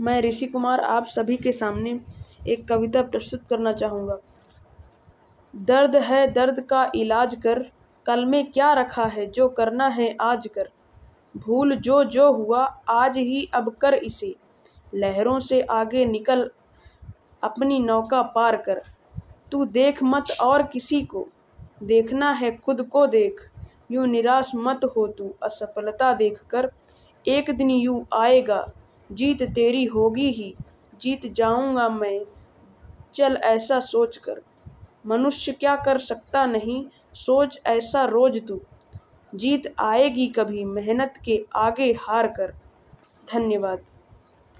मैं ऋषि कुमार आप सभी के सामने एक कविता प्रस्तुत करना चाहूँगा। दर्द है दर्द का इलाज कर, कल में क्या रखा है, जो करना है आज कर। भूल जो जो हुआ, आज ही अब कर इसे। लहरों से आगे निकल, अपनी नौका पार कर। तू देख मत और किसी को, देखना है खुद को देख। यूँ निराश मत हो तू, असफलता देख कर। एक दिन यूँ आएगा जीत तेरी होगी ही। जीत जाऊँगा मैं। चल ऐसा सोच कर मनुष्य क्या कर सकता नहीं? सोच ऐसा रोज तू। जीत आएगी कभी, मेहनत के आगे हार कर। धन्यवाद।